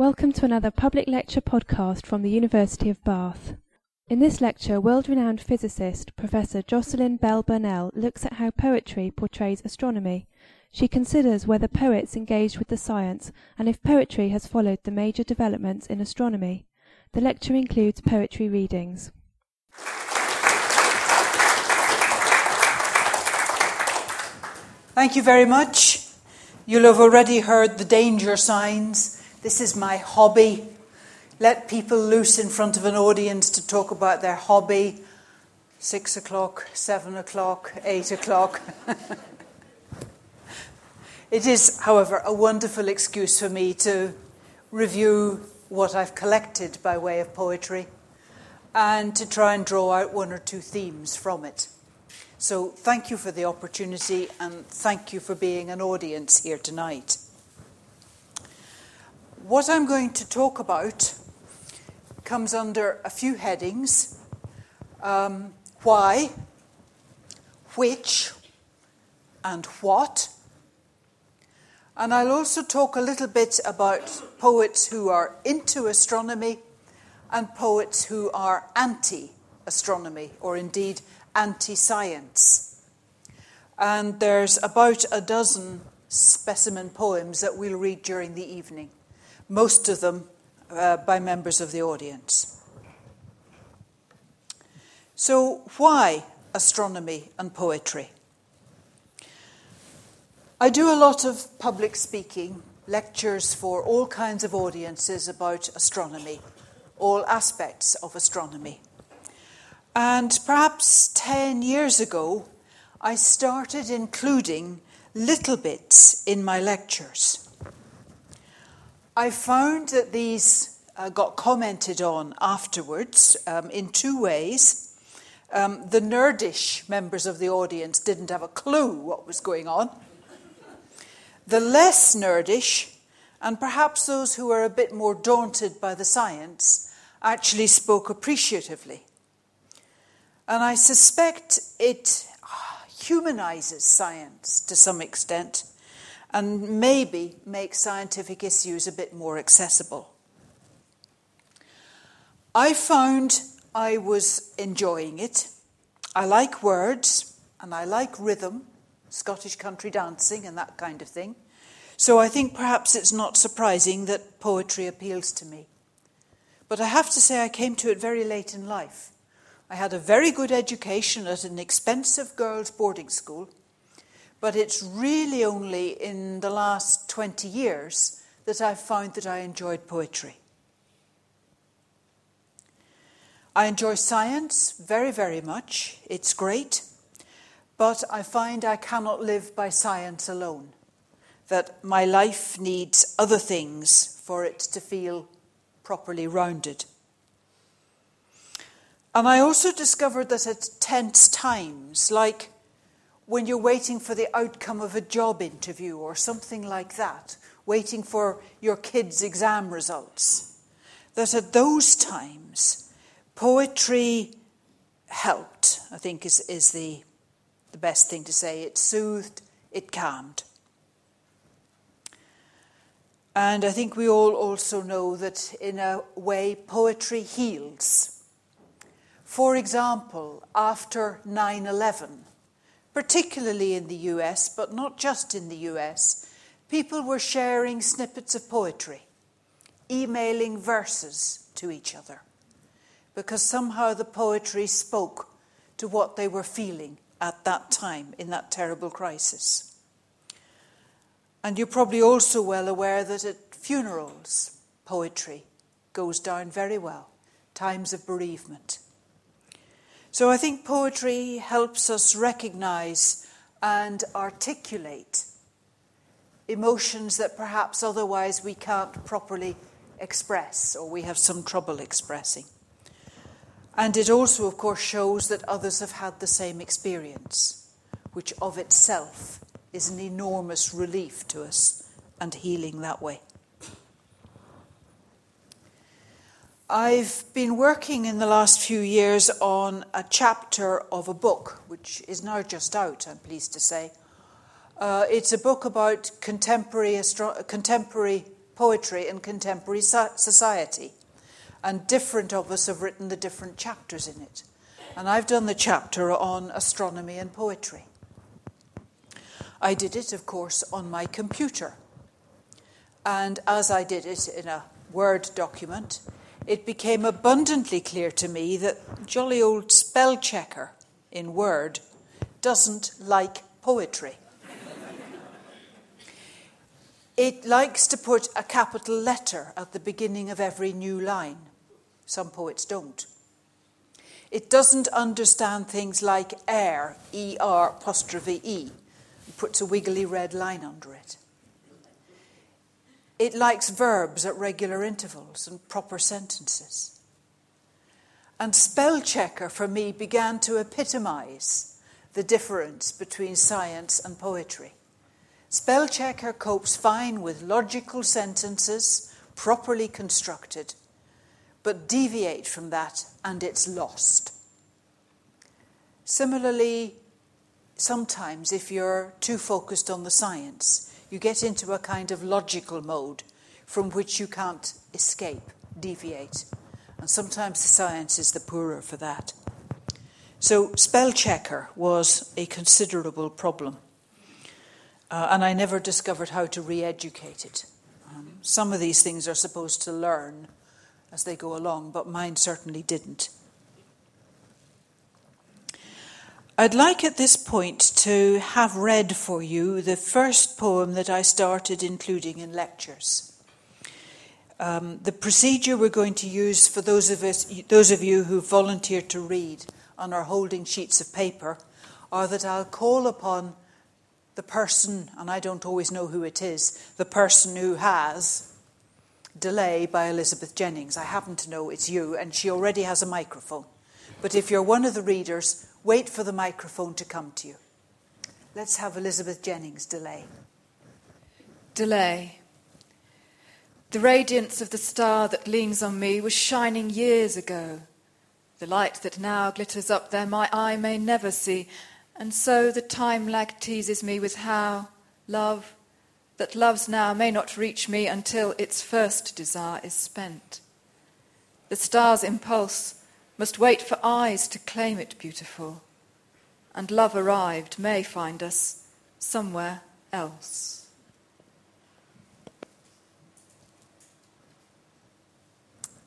Welcome to another public lecture podcast from the University of Bath. In this lecture, world renowned physicist Professor Jocelyn Bell Burnell looks at how poetry portrays astronomy. She considers whether poets engaged with the science and if poetry has followed the major developments in astronomy. The lecture includes poetry readings. Thank you very much. You'll have already heard the danger signs this is my hobby. Let people loose in front of an audience to talk about their hobby. Six o'clock, seven o'clock, eight o'clock. it is, however, a wonderful excuse for me to review what I've collected by way of poetry and to try and draw out one or two themes from it. So, thank you for the opportunity and thank you for being an audience here tonight. What I'm going to talk about comes under a few headings um, why, which, and what. And I'll also talk a little bit about poets who are into astronomy and poets who are anti astronomy, or indeed anti science. And there's about a dozen specimen poems that we'll read during the evening most of them uh, by members of the audience. So, why astronomy and poetry? I do a lot of public speaking, lectures for all kinds of audiences about astronomy, all aspects of astronomy. And perhaps 10 years ago, I started including little bits in my lectures. I found that these uh, got commented on afterwards um, in two ways. Um, the nerdish members of the audience didn't have a clue what was going on. The less nerdish, and perhaps those who were a bit more daunted by the science, actually spoke appreciatively. And I suspect it humanizes science to some extent and maybe make scientific issues a bit more accessible. I found I was enjoying it. I like words and I like rhythm, Scottish country dancing and that kind of thing. So I think perhaps it's not surprising that poetry appeals to me. But I have to say, I came to it very late in life. I had a very good education at an expensive girls' boarding school but it's really only in the last 20 years that I've found that I enjoyed poetry. I enjoy science very, very much. It's great. But I find I cannot live by science alone, that my life needs other things for it to feel properly rounded. And I also discovered that at tense times, like when you're waiting for the outcome of a job interview or something like that, waiting for your kids' exam results, that at those times, poetry helped, I think is, is the, the best thing to say. It soothed, it calmed. And I think we all also know that in a way, poetry heals. For example, after 9 11, particularly in the US, but not just in the US, people were sharing snippets of poetry, emailing verses to each other, because somehow the poetry spoke to what they were feeling at that time in that terrible crisis. And you're probably also well aware that at funerals, poetry goes down very well, times of bereavement. So I think poetry helps us recognize and articulate emotions that perhaps otherwise we can't properly express or we have some trouble expressing. And it also, of course, shows that others have had the same experience, which of itself is an enormous relief to us and healing that way. I've been working in the last few years on a chapter of a book, which is now just out, I'm pleased to say. Uh, it's a book about contemporary, astro- contemporary poetry and contemporary society. And different of us have written the different chapters in it. And I've done the chapter on astronomy and poetry. I did it, of course, on my computer. And as I did it in a Word document, it became abundantly clear to me that jolly old spell checker in Word doesn't like poetry. it likes to put a capital letter at the beginning of every new line. Some poets don't. It doesn't understand things like air, ER apostrophe E, puts a wiggly red line under it. It likes verbs at regular intervals and proper sentences. And spell checker for me began to epitomize the difference between science and poetry. Spell checker copes fine with logical sentences, properly constructed, but deviate from that and it's lost. Similarly, sometimes if you're too focused on the science, you get into a kind of logical mode from which you can't escape, deviate. And sometimes the science is the poorer for that. So, spell checker was a considerable problem. Uh, and I never discovered how to re educate it. Um, some of these things are supposed to learn as they go along, but mine certainly didn't. I'd like at this point to have read for you the first poem that I started including in lectures. Um, the procedure we're going to use for those of, us, those of you who volunteered to read and are holding sheets of paper are that I'll call upon the person, and I don't always know who it is, the person who has Delay by Elizabeth Jennings. I happen to know it's you, and she already has a microphone. But if you're one of the readers, Wait for the microphone to come to you. Let's have Elizabeth Jennings delay. Delay. The radiance of the star that leans on me was shining years ago. The light that now glitters up there my eye may never see, and so the time lag teases me with how love that loves now may not reach me until its first desire is spent. The star's impulse must wait for eyes to claim it beautiful, and love arrived may find us somewhere else.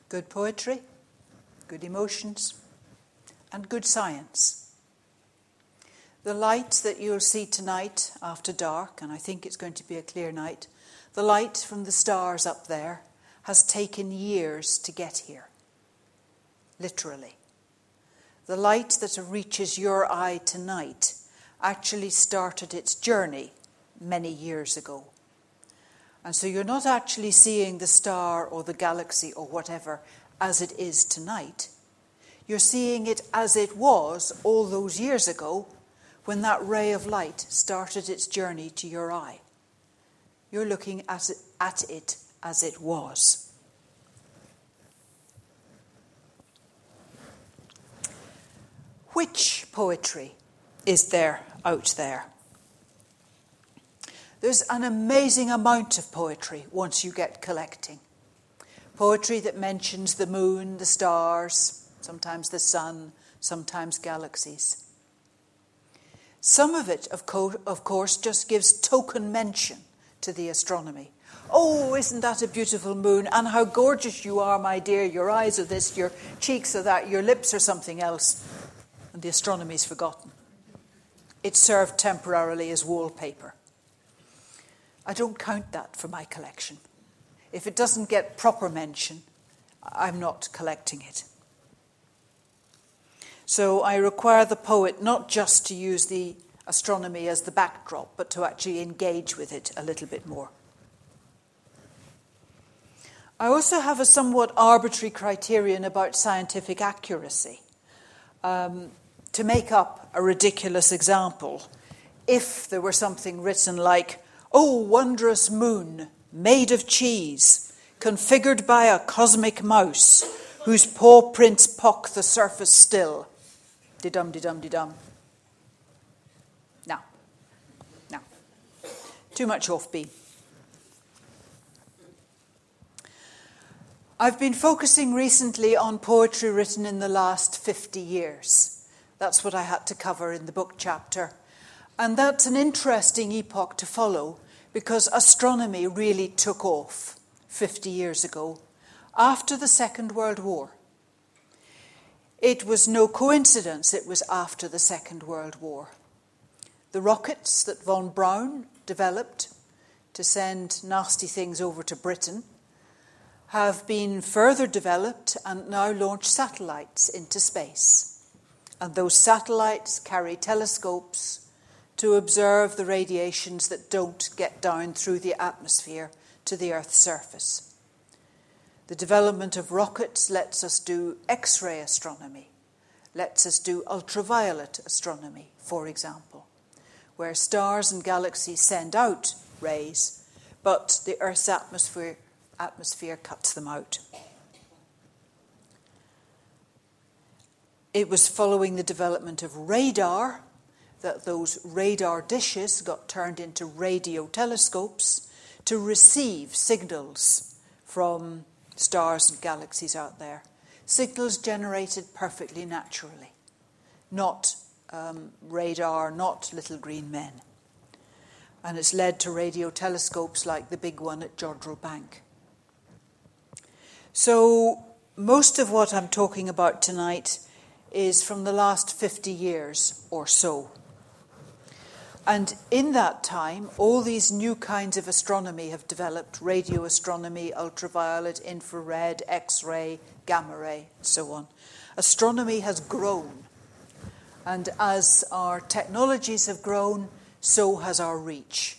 Good poetry, good emotions, and good science. The light that you'll see tonight after dark, and I think it's going to be a clear night, the light from the stars up there has taken years to get here literally. The light that reaches your eye tonight actually started its journey many years ago. And so you're not actually seeing the star or the galaxy or whatever as it is tonight. You're seeing it as it was all those years ago when that ray of light started its journey to your eye. You're looking at it, at it as it was. Which poetry is there out there? There's an amazing amount of poetry once you get collecting. Poetry that mentions the moon, the stars, sometimes the sun, sometimes galaxies. Some of it, of, co- of course, just gives token mention to the astronomy. Oh, isn't that a beautiful moon? And how gorgeous you are, my dear. Your eyes are this, your cheeks are that, your lips are something else and the astronomy is forgotten. It served temporarily as wallpaper. I don't count that for my collection. If it doesn't get proper mention, I'm not collecting it. So I require the poet not just to use the astronomy as the backdrop, but to actually engage with it a little bit more. I also have a somewhat arbitrary criterion about scientific accuracy. Um, to make up a ridiculous example if there were something written like, Oh, wondrous moon, made of cheese, configured by a cosmic mouse, whose paw prints pock the surface still. De dum, de dum, de dum. Now, now, too much off beam. I've been focusing recently on poetry written in the last 50 years. That's what I had to cover in the book chapter. And that's an interesting epoch to follow because astronomy really took off 50 years ago after the Second World War. It was no coincidence it was after the Second World War. The rockets that von Braun developed to send nasty things over to Britain have been further developed and now launch satellites into space. And those satellites carry telescopes to observe the radiations that don't get down through the atmosphere to the Earth's surface. The development of rockets lets us do X ray astronomy, lets us do ultraviolet astronomy, for example, where stars and galaxies send out rays, but the Earth's atmosphere atmosphere cuts them out. It was following the development of radar that those radar dishes got turned into radio telescopes to receive signals from stars and galaxies out there. Signals generated perfectly naturally, not um, radar, not little green men. And it's led to radio telescopes like the big one at Jodrell Bank. So, most of what I'm talking about tonight is from the last 50 years or so. And in that time, all these new kinds of astronomy have developed radio astronomy, ultraviolet, infrared, X ray, gamma ray, and so on. Astronomy has grown. And as our technologies have grown, so has our reach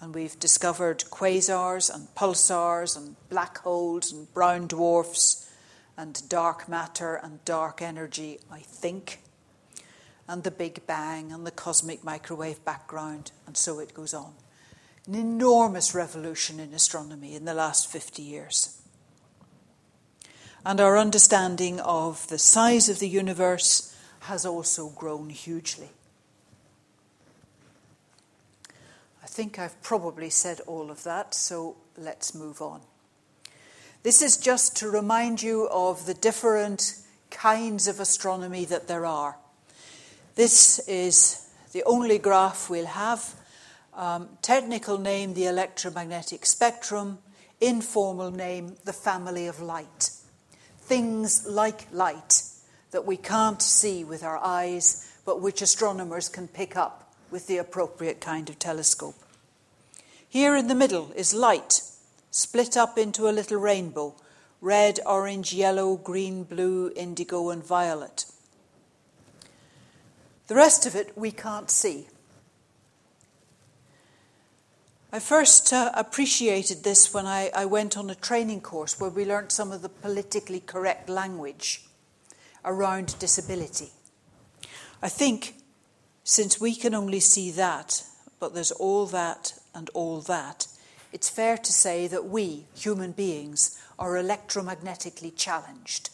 and we've discovered quasars and pulsars and black holes and brown dwarfs and dark matter and dark energy, I think, and the Big Bang and the cosmic microwave background, and so it goes on. An enormous revolution in astronomy in the last 50 years. And our understanding of the size of the universe has also grown hugely. I think I've probably said all of that, so let's move on. This is just to remind you of the different kinds of astronomy that there are. This is the only graph we'll have. Um, technical name, the electromagnetic spectrum. Informal name, the family of light. Things like light that we can't see with our eyes, but which astronomers can pick up with the appropriate kind of telescope. Here in the middle is light, split up into a little rainbow red, orange, yellow, green, blue, indigo, and violet. The rest of it we can't see. I first uh, appreciated this when I, I went on a training course where we learnt some of the politically correct language around disability. I think since we can only see that, but there's all that and all that, it's fair to say that we, human beings, are electromagnetically challenged.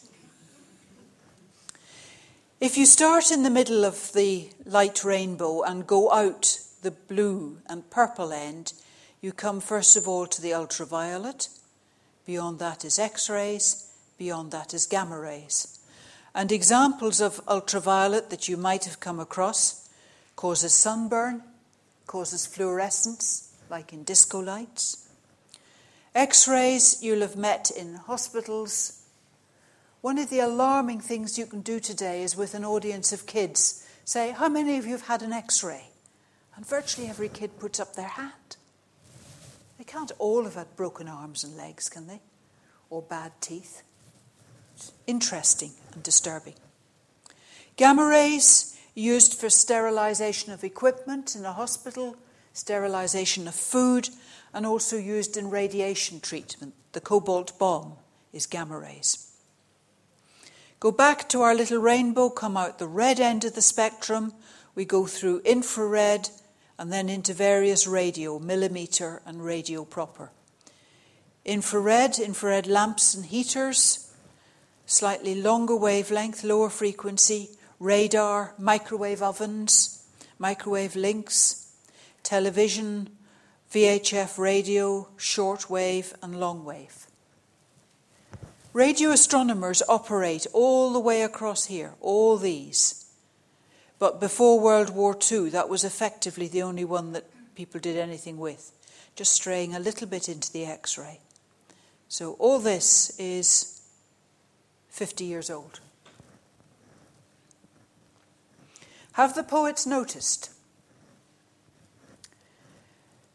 If you start in the middle of the light rainbow and go out the blue and purple end, you come first of all to the ultraviolet. Beyond that is X rays. Beyond that is gamma rays. And examples of ultraviolet that you might have come across causes sunburn, causes fluorescence, like in disco lights. X rays you'll have met in hospitals. One of the alarming things you can do today is with an audience of kids say, How many of you have had an X ray? And virtually every kid puts up their hand. They can't all have had broken arms and legs, can they? Or bad teeth. Interesting and disturbing. Gamma rays used for sterilization of equipment in a hospital sterilization of food, and also used in radiation treatment. The cobalt bomb is gamma rays. Go back to our little rainbow, come out the red end of the spectrum. We go through infrared and then into various radio, millimeter and radio proper. Infrared, infrared lamps and heaters, slightly longer wavelength, lower frequency, radar, microwave ovens, microwave links, television, VHF radio, shortwave, and longwave. Radio astronomers operate all the way across here, all these. But before World War II, that was effectively the only one that people did anything with, just straying a little bit into the X ray. So all this is 50 years old. Have the poets noticed?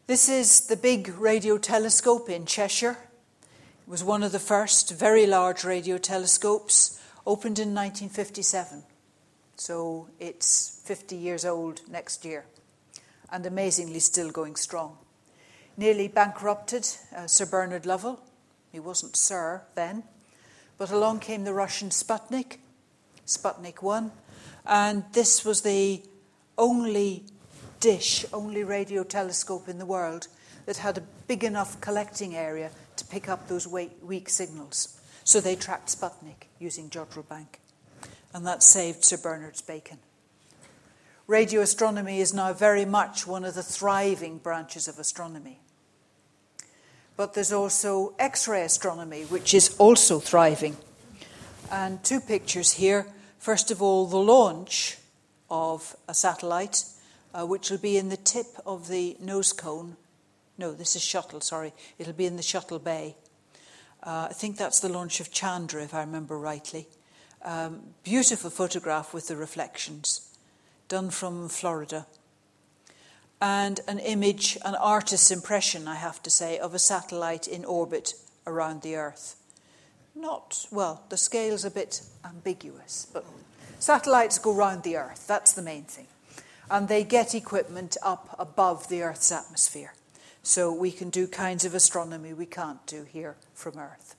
This is the big radio telescope in Cheshire. It was one of the first very large radio telescopes, opened in 1957. So it's 50 years old next year, and amazingly still going strong. Nearly bankrupted uh, Sir Bernard Lovell. He wasn't Sir then. But along came the Russian Sputnik, Sputnik 1, and this was the only dish, only radio telescope in the world that had a big enough collecting area to pick up those weak signals. So they tracked Sputnik using Jodrell Bank. And that saved Sir Bernard's bacon. Radio astronomy is now very much one of the thriving branches of astronomy. But there's also X ray astronomy, which is also thriving. And two pictures here First of all, the launch of a satellite, uh, which will be in the tip of the nose cone. No, this is shuttle, sorry. It'll be in the shuttle bay. Uh, I think that's the launch of Chandra, if I remember rightly. Um, beautiful photograph with the reflections, done from Florida. And an image, an artist's impression, I have to say, of a satellite in orbit around the Earth not, well, the scale's a bit ambiguous, but satellites go round the Earth. That's the main thing. And they get equipment up above the Earth's atmosphere. So we can do kinds of astronomy we can't do here from Earth.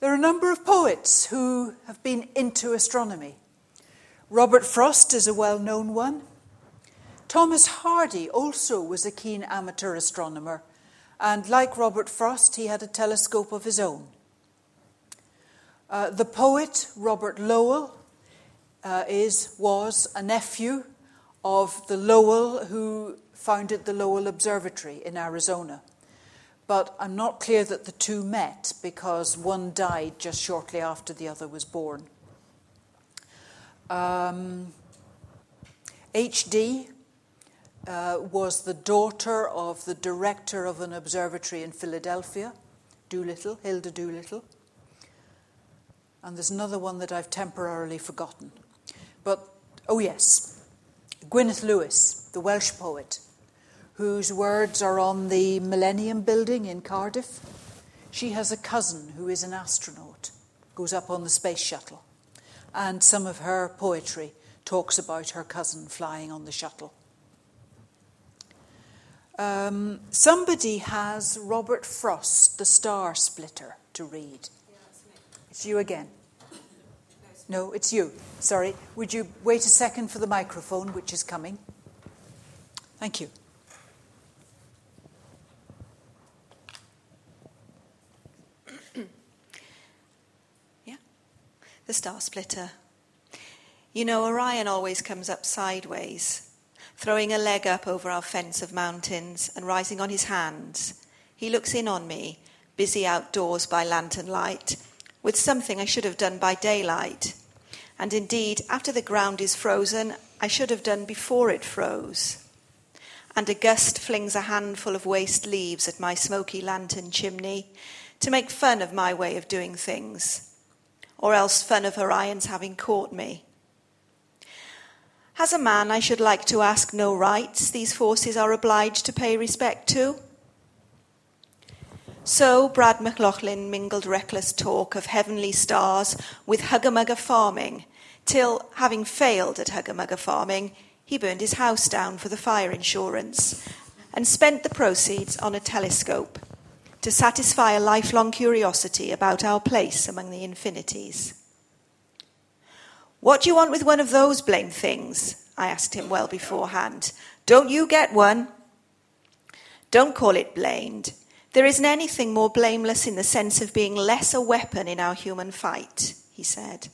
There are a number of poets who have been into astronomy. Robert Frost is a well known one. Thomas Hardy also was a keen amateur astronomer and like Robert Frost, he had a telescope of his own. Uh, the poet Robert Lowell uh, is, was a nephew of the Lowell who founded the Lowell Observatory in Arizona. But I'm not clear that the two met because one died just shortly after the other was born. Um, HD uh, was the daughter of the director of an observatory in Philadelphia, Doolittle, Hilda Doolittle. And there's another one that I've temporarily forgotten. But, oh yes, Gwyneth Lewis, the Welsh poet, whose words are on the Millennium Building in Cardiff. She has a cousin who is an astronaut, goes up on the space shuttle. And some of her poetry talks about her cousin flying on the shuttle. Um, somebody has Robert Frost, The Star Splitter, to read. it's you again. No, it's you. Sorry. Would you wait a second for the microphone, which is coming? Thank you. yeah. The Star Splitter. You know, Orion always comes up sideways throwing a leg up over our fence of mountains and rising on his hands. He looks in on me, busy outdoors by lantern light, with something I should have done by daylight. And indeed, after the ground is frozen, I should have done before it froze. And a gust flings a handful of waste leaves at my smoky lantern chimney to make fun of my way of doing things, or else fun of Orion's having caught me. Has a man I should like to ask no rights these forces are obliged to pay respect to? So Brad McLaughlin mingled reckless talk of heavenly stars with hugger farming, till, having failed at hugger farming, he burned his house down for the fire insurance and spent the proceeds on a telescope to satisfy a lifelong curiosity about our place among the infinities. What do you want with one of those blame things? I asked him well beforehand. Don't you get one? Don't call it blamed. There isn't anything more blameless in the sense of being less a weapon in our human fight, he said.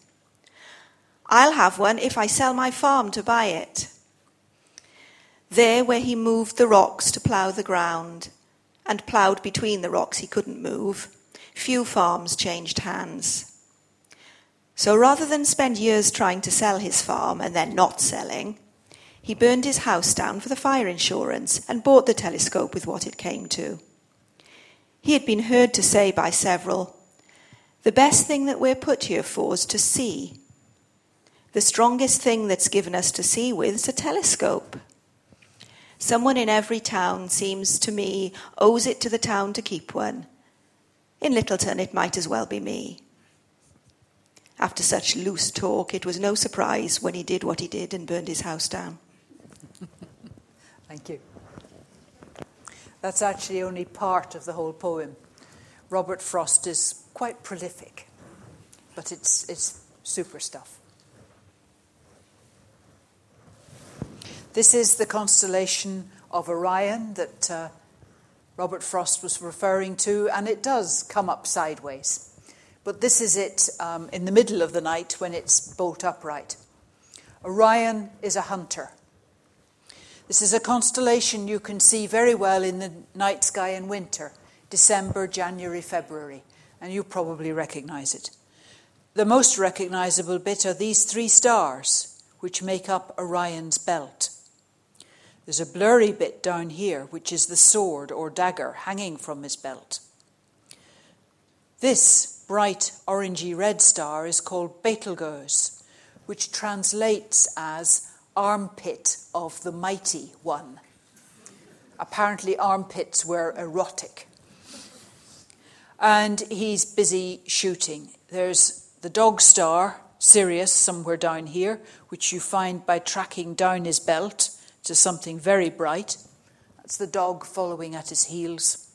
I'll have one if I sell my farm to buy it. There, where he moved the rocks to plough the ground, and ploughed between the rocks he couldn't move, Few farms changed hands. So rather than spend years trying to sell his farm and then not selling, he burned his house down for the fire insurance and bought the telescope with what it came to. He had been heard to say by several, The best thing that we're put here for is to see. The strongest thing that's given us to see with is a telescope. Someone in every town seems to me owes it to the town to keep one. In Littleton, it might as well be me. After such loose talk, it was no surprise when he did what he did and burned his house down. Thank you. That's actually only part of the whole poem. Robert Frost is quite prolific, but it's, it's super stuff. This is the constellation of Orion that uh, Robert Frost was referring to, and it does come up sideways. But this is it um, in the middle of the night when it's bolt upright. Orion is a hunter. This is a constellation you can see very well in the night sky in winter, December, January, February, and you probably recognize it. The most recognizable bit are these three stars, which make up Orion's belt. There's a blurry bit down here, which is the sword or dagger hanging from his belt. This bright orangey red star is called Betelgeuse, which translates as armpit of the mighty one. Apparently, armpits were erotic. And he's busy shooting. There's the dog star, Sirius, somewhere down here, which you find by tracking down his belt to something very bright. That's the dog following at his heels.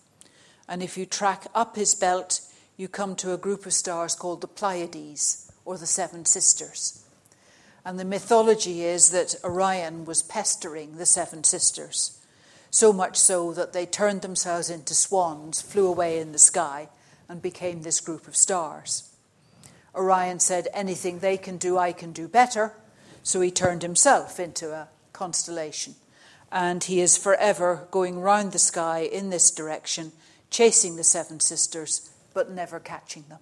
And if you track up his belt, you come to a group of stars called the Pleiades, or the Seven Sisters. And the mythology is that Orion was pestering the Seven Sisters, so much so that they turned themselves into swans, flew away in the sky, and became this group of stars. Orion said, Anything they can do, I can do better. So he turned himself into a constellation. And he is forever going round the sky in this direction, chasing the seven sisters, but never catching them.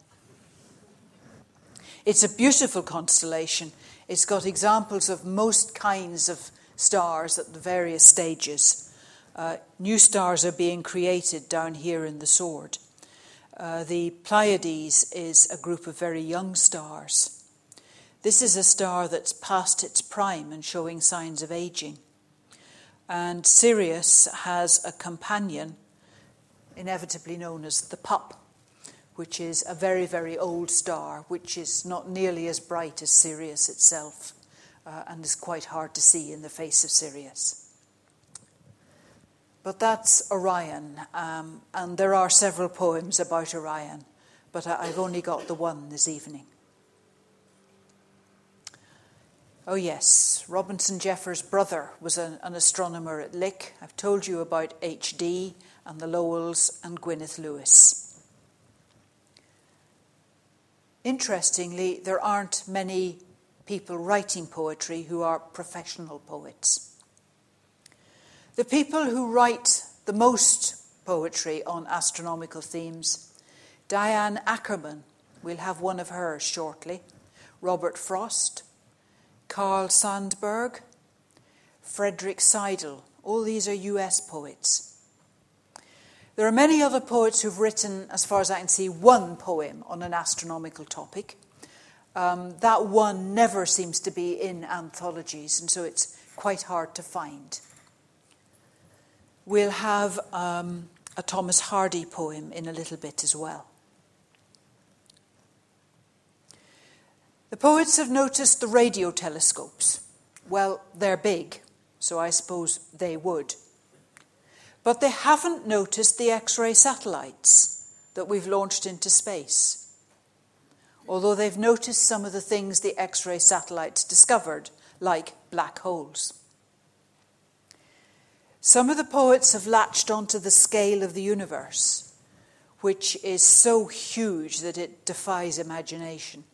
It's a beautiful constellation. It's got examples of most kinds of stars at the various stages. Uh, new stars are being created down here in the sword. Uh, the Pleiades is a group of very young stars. This is a star that's past its prime and showing signs of aging. And Sirius has a companion, inevitably known as the Pup, which is a very, very old star, which is not nearly as bright as Sirius itself uh, and is quite hard to see in the face of Sirius. But that's Orion, um, and there are several poems about Orion, but I've only got the one this evening. Oh, yes, Robinson Jeffers' brother was an, an, astronomer at Lick. I've told you about H.D. and the Lowells and Gwyneth Lewis. Interestingly, there aren't many people writing poetry who are professional poets. The people who write the most poetry on astronomical themes Diane Ackerman, we'll have one of hers shortly, Robert Frost, Carl Sandburg, Frederick Seidel. All these are US poets. There are many other poets who've written, as far as I can see, one poem on an astronomical topic. Um, that one never seems to be in anthologies, and so it's quite hard to find. We'll have um, a Thomas Hardy poem in a little bit as well. The poets have noticed the radio telescopes. Well, they're big, so I suppose they would. But they haven't noticed the X ray satellites that we've launched into space. Although they've noticed some of the things the X ray satellites discovered, like black holes. Some of the poets have latched onto the scale of the universe, which is so huge that it defies imagination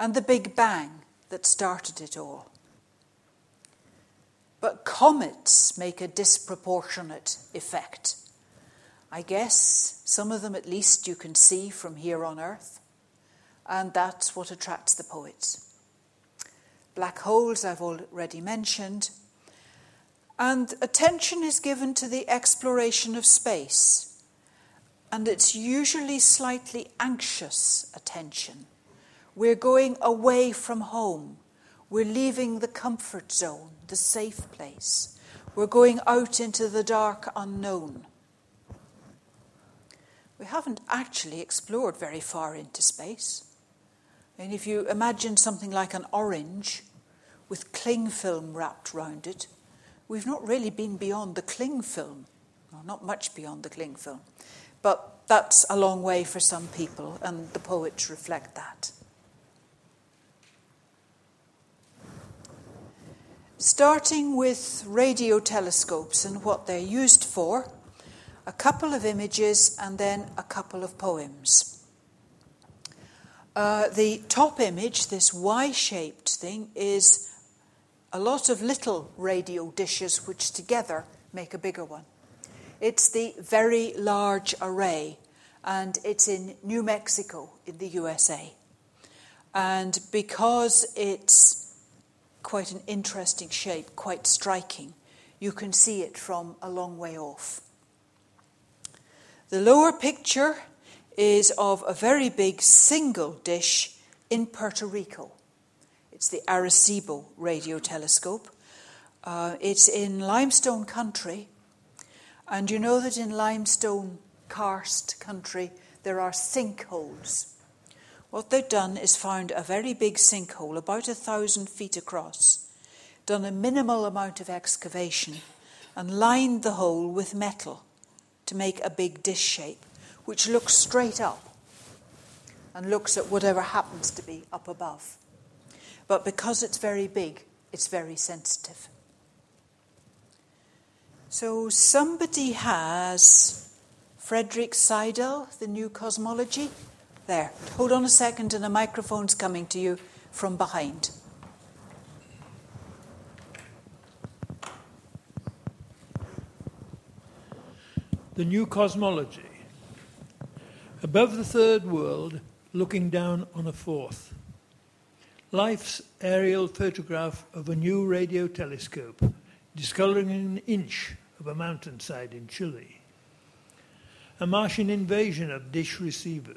and the Big Bang that started it all. But comets make a disproportionate effect. I guess some of them at least you can see from here on earth, and that's what attracts the poets. Black holes, I've already mentioned, and attention is given to the exploration of space, and it's usually slightly anxious attention. We're going away from home, we're leaving the comfort zone, the safe place. We're going out into the dark unknown. We haven't actually explored very far into space. And if you imagine something like an orange with cling film wrapped round it, we've not really been beyond the cling film. Well, not much beyond the cling film. But that's a long way for some people, and the poets reflect that. Starting with radio telescopes and what they're used for, a couple of images and then a couple of poems. Uh, the top image, this Y shaped thing, is a lot of little radio dishes which together make a bigger one. It's the Very Large Array, and it's in New Mexico in the USA. And because it's quite an interesting shape, quite striking. You can see it from a long way off. The lower picture is of a very big single dish in Puerto Rico. It's the Arecibo radio telescope. Uh, it's in limestone country, and you know that in limestone karst country there are sinkholes. What they've done is found a very big sinkhole, about a thousand feet across, done a minimal amount of excavation, and lined the hole with metal to make a big dish shape, which looks straight up and looks at whatever happens to be up above. But because it's very big, it's very sensitive. So somebody has Frederick Seidel, the new cosmology. There. Hold on a second, and a microphone's coming to you from behind. The new cosmology. Above the third world, looking down on a fourth. Life's aerial photograph of a new radio telescope, discoloring an inch of a mountainside in Chile. A Martian invasion of dish receivers.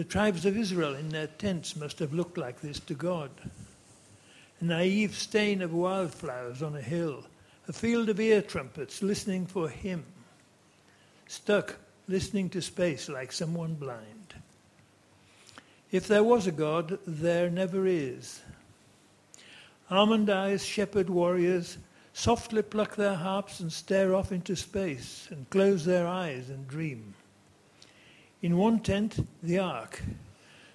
The tribes of Israel in their tents must have looked like this to God. A naive stain of wildflowers on a hill, a field of ear trumpets listening for him, stuck listening to space like someone blind. If there was a God, there never is. Almond eyes shepherd warriors softly pluck their harps and stare off into space and close their eyes and dream. In one tent, the ark.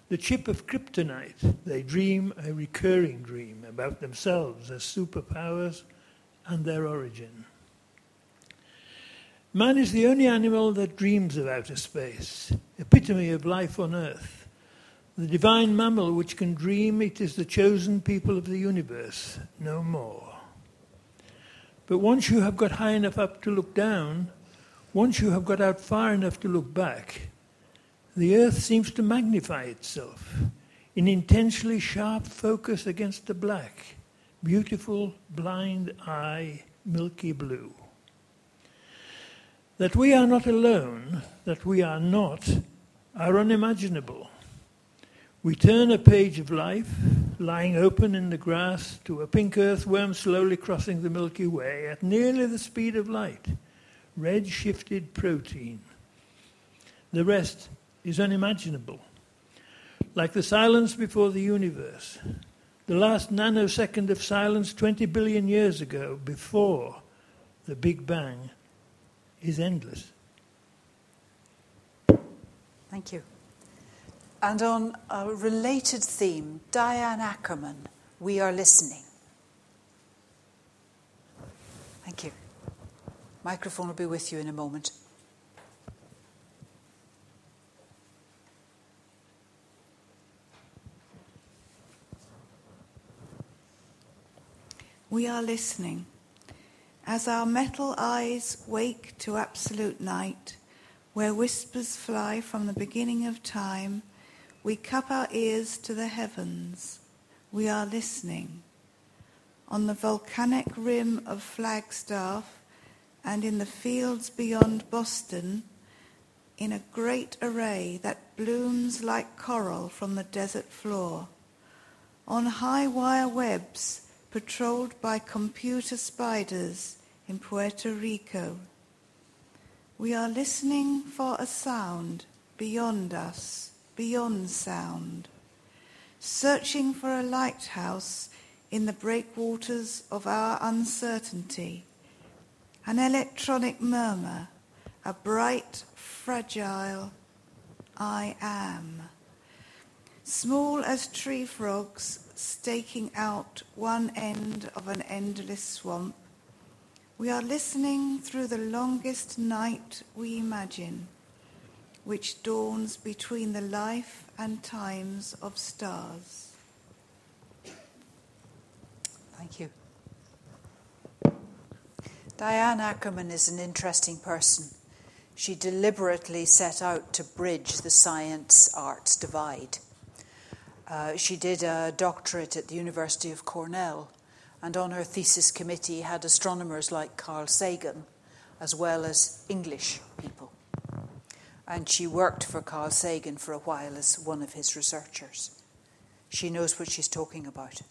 The chip of kryptonite, they dream a recurring dream about themselves as superpowers and their origin. Man is the only animal that dreams of outer space, epitome of life on earth. The divine mammal which can dream, it is the chosen people of the universe, no more. But once you have got high enough up to look down, once you have got out far enough to look back, the earth seems to magnify itself in intensely sharp focus against the black, beautiful blind eye, milky blue. That we are not alone, that we are not, are unimaginable. We turn a page of life, lying open in the grass, to a pink earthworm slowly crossing the Milky Way at nearly the speed of light, red shifted protein. The rest is unimaginable. Like the silence before the universe, the last nanosecond of silence 20 billion years ago, before the Big Bang, is endless. Thank you. And on a related theme, Diane Ackerman, We Are Listening. Thank you. Microphone will be with you in a moment. We are listening. As our metal eyes wake to absolute night, where whispers fly from the beginning of time, we cup our ears to the heavens. We are listening. On the volcanic rim of Flagstaff and in the fields beyond Boston, in a great array that blooms like coral from the desert floor, on high wire webs patrolled by computer spiders in Puerto Rico. We are listening for a sound beyond us, beyond sound, searching for a lighthouse in the breakwaters of our uncertainty, an electronic murmur, a bright, fragile I am. Small as tree frogs staking out one end of an endless swamp, we are listening through the longest night we imagine, which dawns between the life and times of stars. Thank you. Diane Ackerman is an interesting person. She deliberately set out to bridge the science arts divide. Uh, she did a doctorate at the University of Cornell, and on her thesis committee had astronomers like Carl Sagan, as well as English people. And she worked for Carl Sagan for a while as one of his researchers. She knows what she's talking about.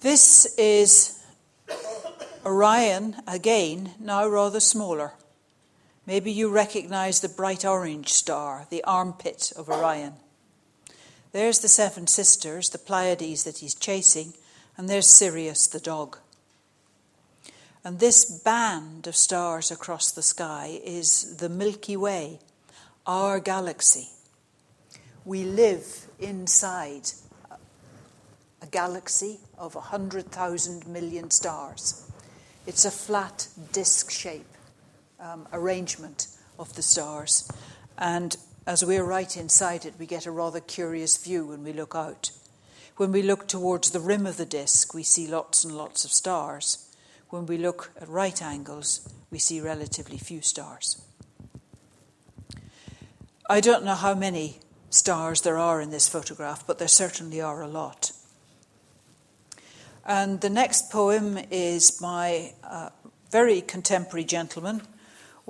This is Orion again, now rather smaller. Maybe you recognize the bright orange star, the armpit of Orion. There's the seven sisters, the Pleiades that he's chasing, and there's Sirius the dog. And this band of stars across the sky is the Milky Way, our galaxy. We live inside a galaxy of 100,000 million stars. It's a flat disk shape um, arrangement of the stars. And as we're right inside it, we get a rather curious view when we look out. When we look towards the rim of the disk, we see lots and lots of stars. When we look at right angles, we see relatively few stars. I don't know how many stars there are in this photograph, but there certainly are a lot. And the next poem is by a very contemporary gentleman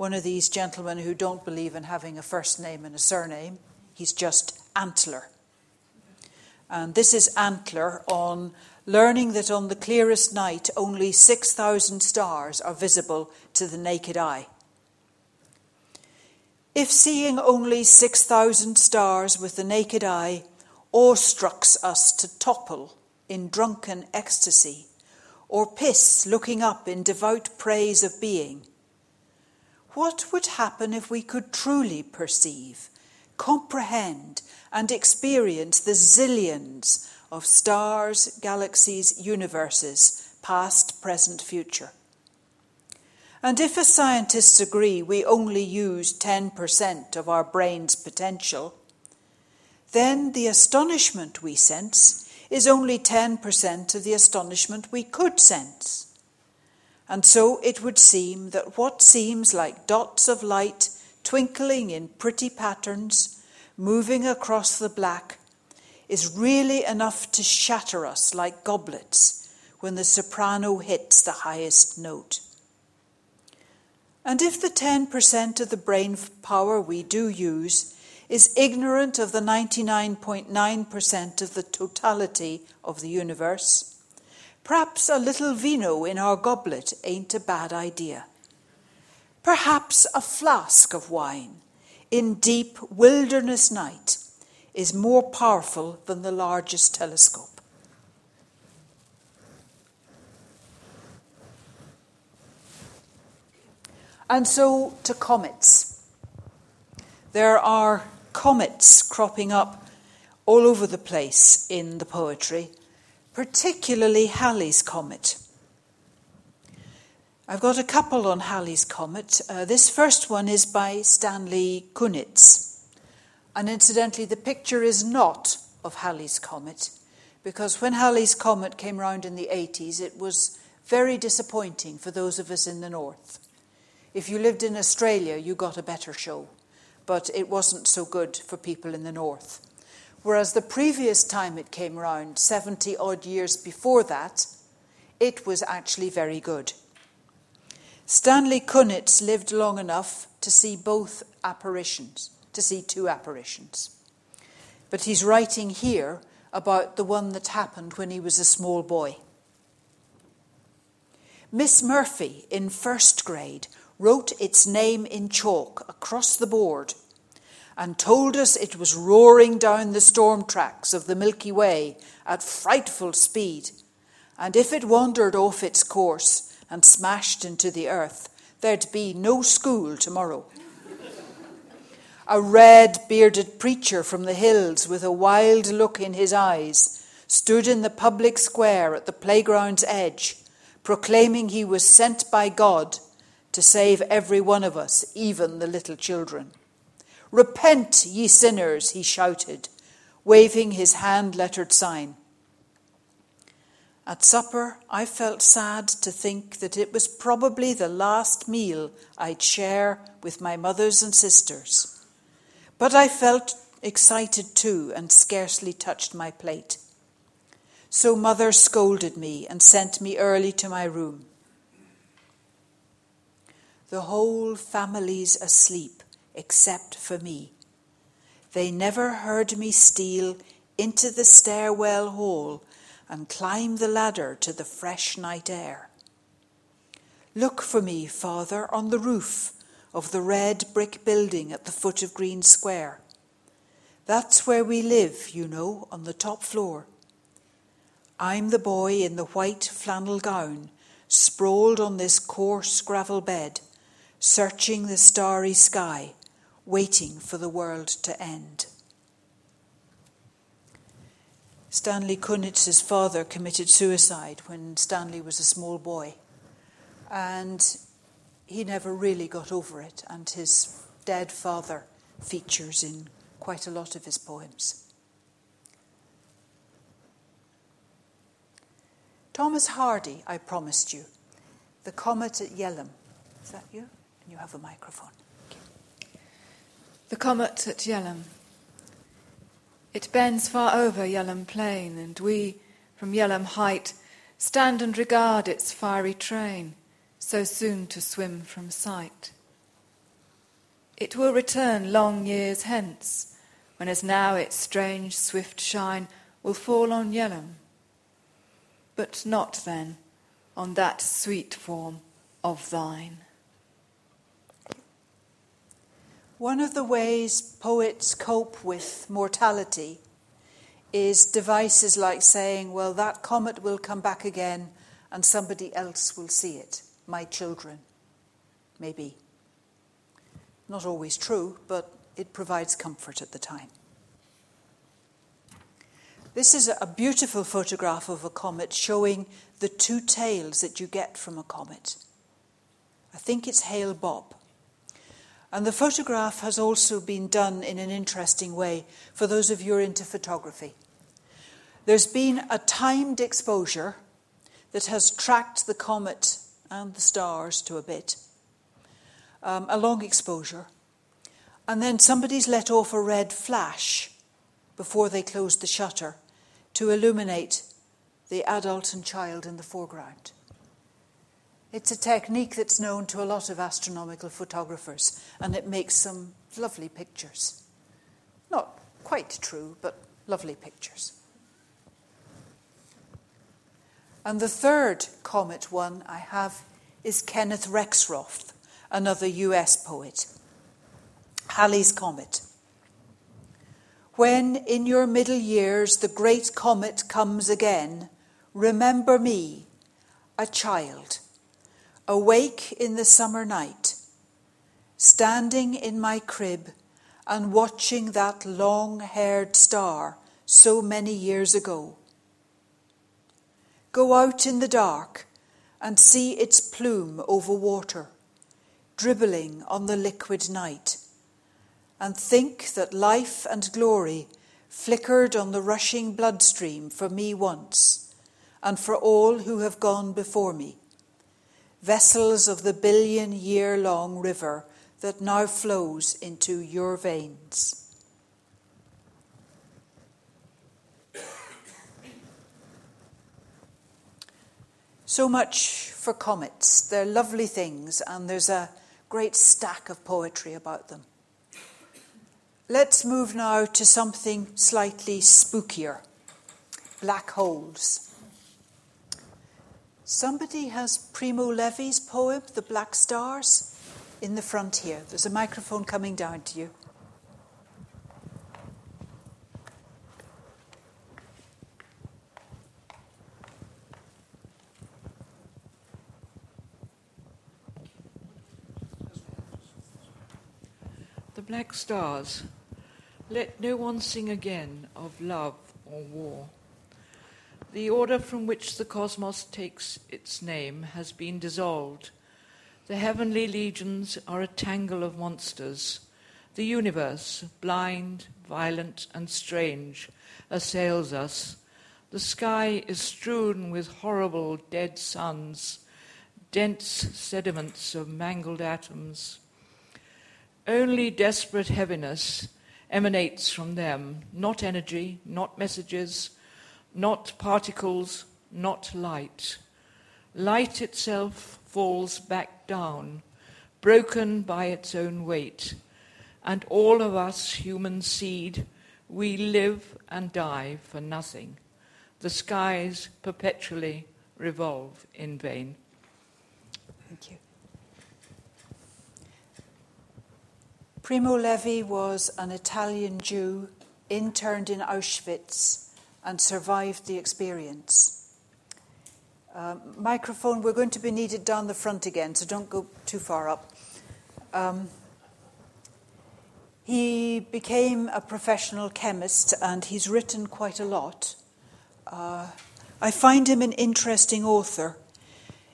one of these gentlemen who don't believe in having a first name and a surname. He's just Antler. And this is Antler on learning that on the clearest night only 6,000 stars are visible to the naked eye. If seeing only 6,000 stars with the naked eye awestrucks us to topple in drunken ecstasy, or piss looking up in devout praise of being, what would happen if we could truly perceive, comprehend, and experience the zillions of stars, galaxies, universes, past, present, future? And if, as scientists agree, we only use 10% of our brain's potential, then the astonishment we sense is only 10% of the astonishment we could sense. And so it would seem that what seems like dots of light twinkling in pretty patterns, moving across the black, is really enough to shatter us like goblets when the soprano hits the highest note. And if the 10% of the brain power we do use is ignorant of the 99.9% of the totality of the universe, Perhaps a little vino in our goblet ain't a bad idea. Perhaps a flask of wine in deep wilderness night is more powerful than the largest telescope. And so to comets. There are comets cropping up all over the place in the poetry particularly Halley's Comet. I've got a couple on Halley's Comet. Uh, this first one is by Stanley Kunitz. And incidentally, the picture is not of Halley's Comet, because when Halley's Comet came round in the 80s, it was very disappointing for those of us in the north. If you lived in Australia, you got a better show, but it wasn't so good for people in the north. Whereas the previous time it came round, 70 odd years before that, it was actually very good. Stanley Kunitz lived long enough to see both apparitions, to see two apparitions. But he's writing here about the one that happened when he was a small boy. Miss Murphy in first grade wrote its name in chalk across the board and told us it was roaring down the storm tracks of the Milky Way at frightful speed, and if it wandered off its course and smashed into the earth, there'd be no school tomorrow. a red bearded preacher from the hills with a wild look in his eyes stood in the public square at the playground's edge, proclaiming he was sent by God to save every one of us, even the little children. Repent, ye sinners, he shouted, waving his hand lettered sign. At supper, I felt sad to think that it was probably the last meal I'd share with my mothers and sisters. But I felt excited too and scarcely touched my plate. So mother scolded me and sent me early to my room. The whole family's asleep except for me. They never heard me steal into the stairwell hall and climb the ladder to the fresh night air. Look for me, Father, on the roof of the red brick building at the foot of Green Square. That's where we live, you know, on the top floor. I'm the boy in the white flannel gown, sprawled on this coarse gravel bed searching the starry sky, waiting for the world to end. Stanley Kunitz's father committed suicide when Stanley was a small boy, and he never really got over it, and his dead father features in quite a lot of his poems. Thomas Hardy, I promised you, The Comet at Yell'ham. Is that you? And You have a microphone. The comet at Yell'ham. It bends far over Yell'ham plain, and we, from Yell'ham height, stand and regard its fiery train, so soon to swim from sight. It will return long years hence, when as now its strange swift shine will fall on Yell'ham, but not then on that sweet form of thine. One of the ways poets cope with mortality is devices like saying, well, that comet will come back again and somebody else will see it, my children, maybe. Not always true, but it provides comfort at the time. This is a beautiful photograph of a comet showing the two tails that you get from a comet. I think it's Hale Bopp. And the photograph has also been done in an interesting way for those of you who are into photography. There's been a timed exposure that has tracked the comet and the stars to a bit, um, a long exposure. And then somebody's let off a red flash before they closed the shutter to illuminate the adult and child in the foreground. It's a technique that's known to a lot of astronomical photographers, and it makes some lovely pictures. Not quite true, but lovely pictures. And the third comet one I have is Kenneth Rexroth, another US poet. Halley's Comet. When in your middle years the great comet comes again, remember me, a child awake in the summer night, standing in my crib and watching that long haired star so many years ago. Go out in the dark and see its plume over water, dribbling on the liquid night, and think that life and glory flickered on the rushing bloodstream for me once, and for all who have gone before me, vessels of the billion year long river that now flows into your veins. So much for comets. They're lovely things, and there's a great stack of poetry about them. Let's move now to something slightly spookier black holes. Somebody has Primo Levi's poem, The Black Stars, in the front here. There's a microphone coming down to you. The black stars. Let no one sing again of love or war. The order from which the cosmos takes its name has been dissolved. The heavenly legions are a tangle of monsters. The universe, blind, violent, and strange, assails us. The sky is strewn with horrible dead suns, dense sediments of mangled atoms. Only desperate heaviness emanates from them, not energy, not messages, not particles, not light. Light itself falls back down, broken by its own weight. And all of us, human seed, we live and die for nothing. The skies perpetually revolve in vain. Thank you. Primo Levi was an Italian Jew interned in Auschwitz and survived the experience. Uh, microphone, we're going to be needed down the front again, so don't go too far up. Um, he became a professional chemist and he's written quite a lot. Uh, I find him an interesting author.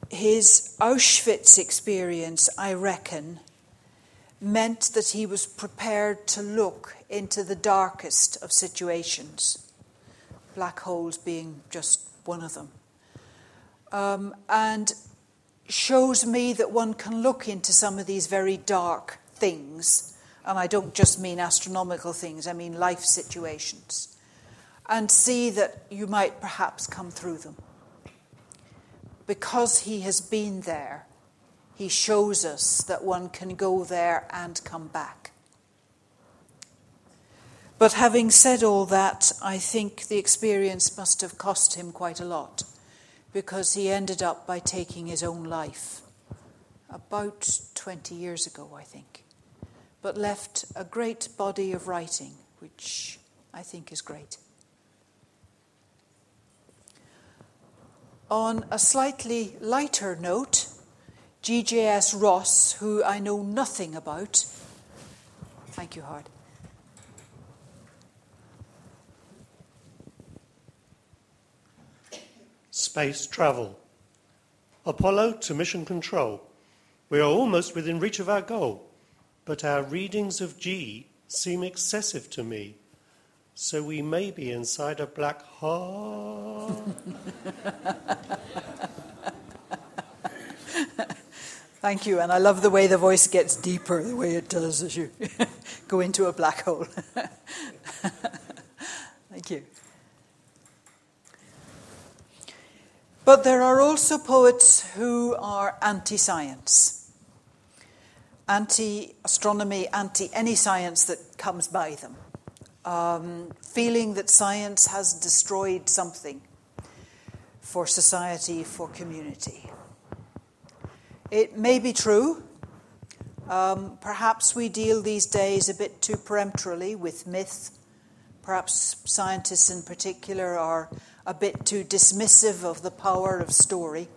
His Auschwitz experience, I reckon, meant that he was prepared to look into the darkest of situations, black holes being just one of them. Um, and shows me that one can look into some of these very dark things, and I don't just mean astronomical things, I mean life situations, and see that you might perhaps come through them. Because he has been there, he shows us that one can go there and come back. But having said all that, I think the experience must have cost him quite a lot because he ended up by taking his own life about 20 years ago, I think, but left a great body of writing, which I think is great. On a slightly lighter note, GJS Ross, who I know nothing about. Thank you, Hard. Space travel. Apollo to mission control. We are almost within reach of our goal, but our readings of G seem excessive to me. So we may be inside a black hole. Thank you, and I love the way the voice gets deeper, the way it does as you go into a black hole. Thank you. But there are also poets who are anti science, anti astronomy, anti any science that comes by them, um, feeling that science has destroyed something for society, for community. It may be true. Um, perhaps we deal these days a bit too peremptorily with myth. Perhaps scientists in particular are a bit too dismissive of the power of story.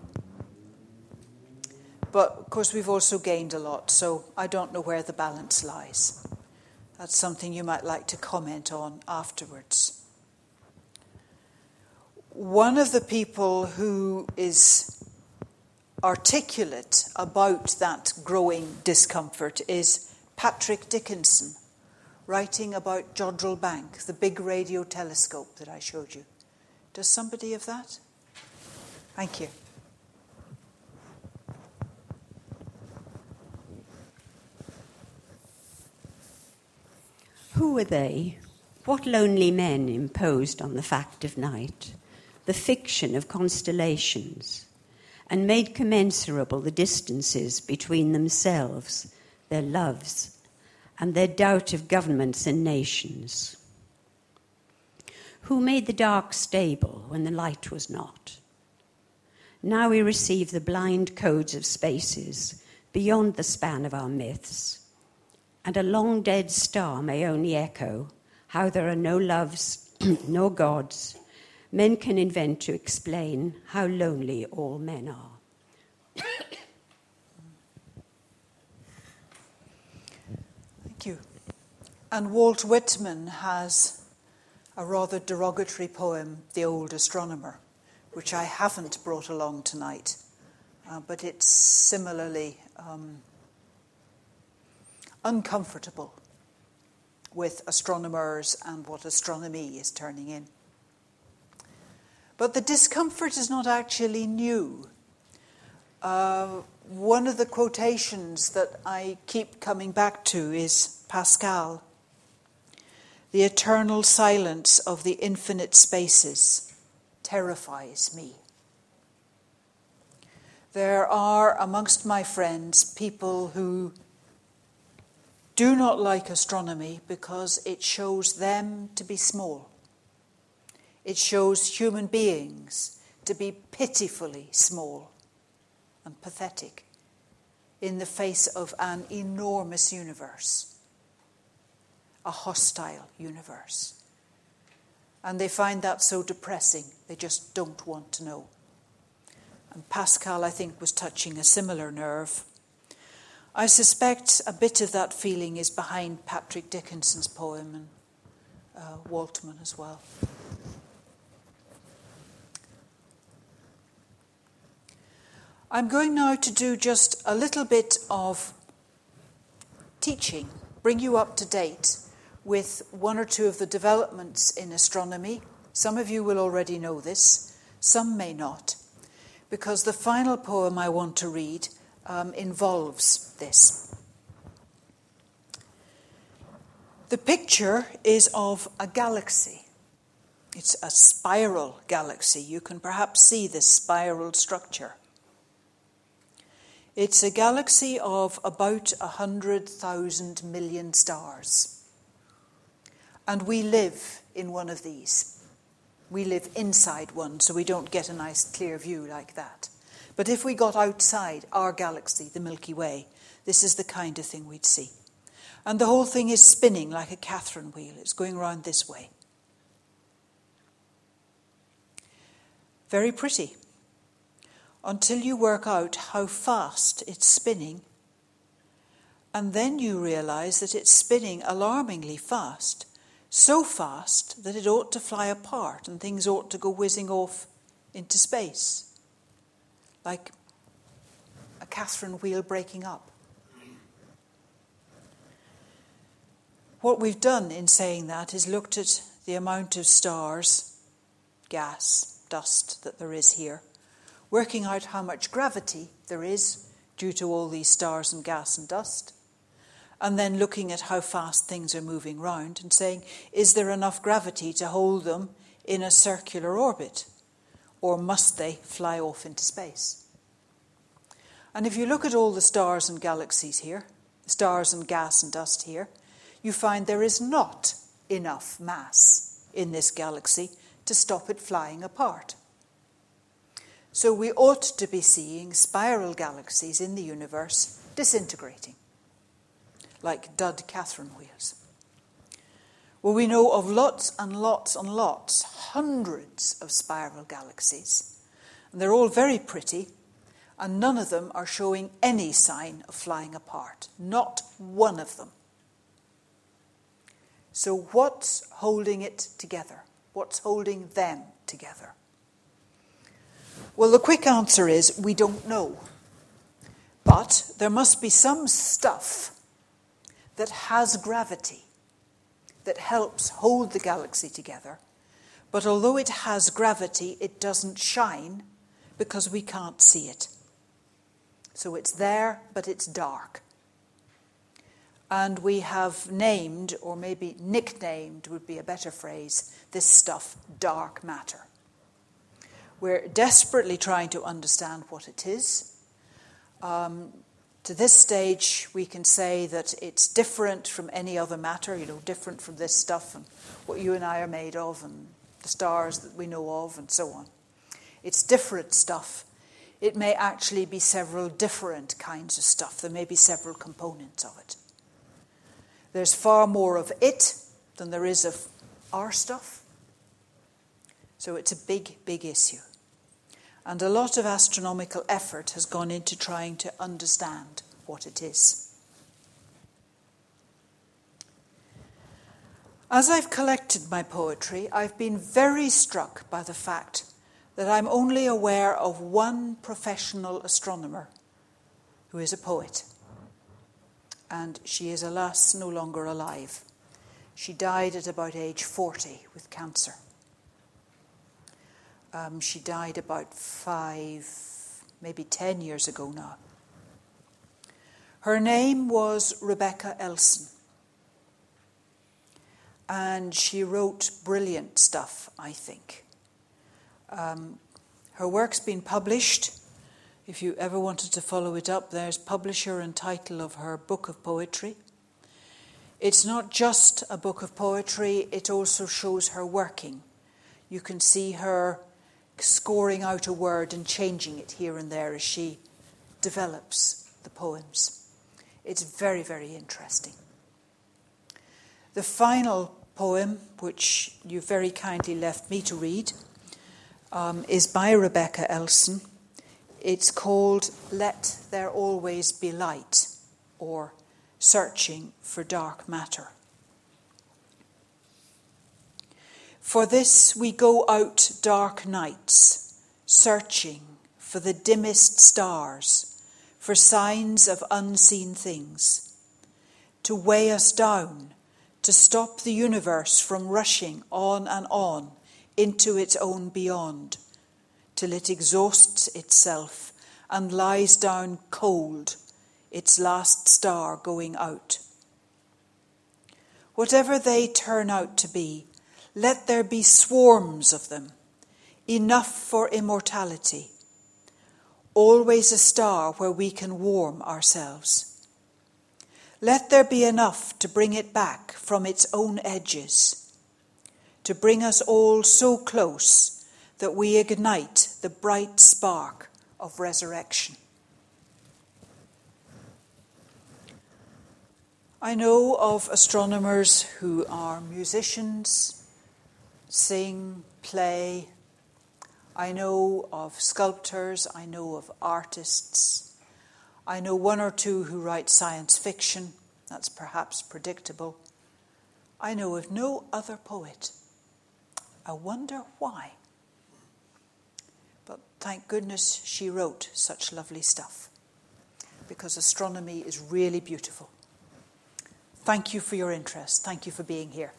But of course, we've also gained a lot, so I don't know where the balance lies. That's something you might like to comment on afterwards. One of the people who is articulate about that growing discomfort is Patrick Dickinson, writing about Jodrell Bank, the big radio telescope that I showed you. Does somebody have that? Thank you. Who were they? What lonely men imposed on the fact of night, the fiction of constellations, and made commensurable the distances between themselves, their loves, and their doubt of governments and nations? Who made the dark stable when the light was not? Now we receive the blind codes of spaces beyond the span of our myths and a long dead star may only echo how there are no loves, no gods, men can invent to explain how lonely all men are. Thank you. And Walt Whitman has a rather derogatory poem, The Old Astronomer, which I haven't brought along tonight, uh, but it's similarly um, uncomfortable with astronomers and what astronomy is turning in. But the discomfort is not actually new. Uh, one of the quotations that I keep coming back to is Pascal. The eternal silence of the infinite spaces terrifies me. There are amongst my friends people who do not like astronomy because it shows them to be small. It shows human beings to be pitifully small and pathetic in the face of an enormous universe, a hostile universe. And they find that so depressing, they just don't want to know. And Pascal, I think, was touching a similar nerve I suspect a bit of that feeling is behind Patrick Dickinson's poem and uh, Waltman as well. I'm going now to do just a little bit of teaching, bring you up to date with one or two of the developments in astronomy. Some of you will already know this, some may not, because the final poem I want to read um, involves this. The picture is of a galaxy. It's a spiral galaxy. You can perhaps see this spiral structure. It's a galaxy of about 100,000 million stars. And we live in one of these. We live inside one, so we don't get a nice clear view like that. But if we got outside our galaxy, the Milky Way, this is the kind of thing we'd see. And the whole thing is spinning like a Catherine wheel, it's going round this way. Very pretty. Until you work out how fast it's spinning. And then you realize that it's spinning alarmingly fast, so fast that it ought to fly apart and things ought to go whizzing off into space like a Catherine wheel breaking up. What we've done in saying that is looked at the amount of stars, gas, dust that there is here, working out how much gravity there is due to all these stars and gas and dust, and then looking at how fast things are moving round and saying, is there enough gravity to hold them in a circular orbit? or must they fly off into space? And if you look at all the stars and galaxies here, stars and gas and dust here, you find there is not enough mass in this galaxy to stop it flying apart. So we ought to be seeing spiral galaxies in the universe disintegrating, like dud Catherine wheels. Well, we know of lots and lots and lots, hundreds of spiral galaxies. And they're all very pretty, and none of them are showing any sign of flying apart. Not one of them. So, what's holding it together? What's holding them together? Well, the quick answer is we don't know. But there must be some stuff that has gravity that helps hold the galaxy together. But although it has gravity, it doesn't shine because we can't see it. So it's there, but it's dark. And we have named, or maybe nicknamed would be a better phrase, this stuff dark matter. We're desperately trying to understand what it is. Um, to this stage, we can say that it's different from any other matter, you know, different from this stuff and what you and I are made of and the stars that we know of and so on. It's different stuff. It may actually be several different kinds of stuff. There may be several components of it. There's far more of it than there is of our stuff. So it's a big, big issue. And a lot of astronomical effort has gone into trying to understand what it is. As I've collected my poetry, I've been very struck by the fact that I'm only aware of one professional astronomer who is a poet. And she is, alas, no longer alive. She died at about age 40 with cancer. Um, she died about five, maybe ten years ago now. Her name was Rebecca Elson. And she wrote brilliant stuff, I think. Um, her work's been published. If you ever wanted to follow it up, there's publisher and title of her book of poetry. It's not just a book of poetry, it also shows her working. You can see her scoring out a word and changing it here and there as she develops the poems. It's very, very interesting. The final poem, which you very kindly left me to read, um, is by Rebecca Elson. It's called Let There Always Be Light, or Searching for Dark Matter. For this we go out dark nights, searching for the dimmest stars, for signs of unseen things, to weigh us down, to stop the universe from rushing on and on into its own beyond, till it exhausts itself and lies down cold, its last star going out. Whatever they turn out to be, let there be swarms of them, enough for immortality. Always a star where we can warm ourselves. Let there be enough to bring it back from its own edges, to bring us all so close that we ignite the bright spark of resurrection. I know of astronomers who are musicians sing, play. I know of sculptors, I know of artists. I know one or two who write science fiction. That's perhaps predictable. I know of no other poet. I wonder why. But thank goodness she wrote such lovely stuff, because astronomy is really beautiful. Thank you for your interest. Thank you for being here.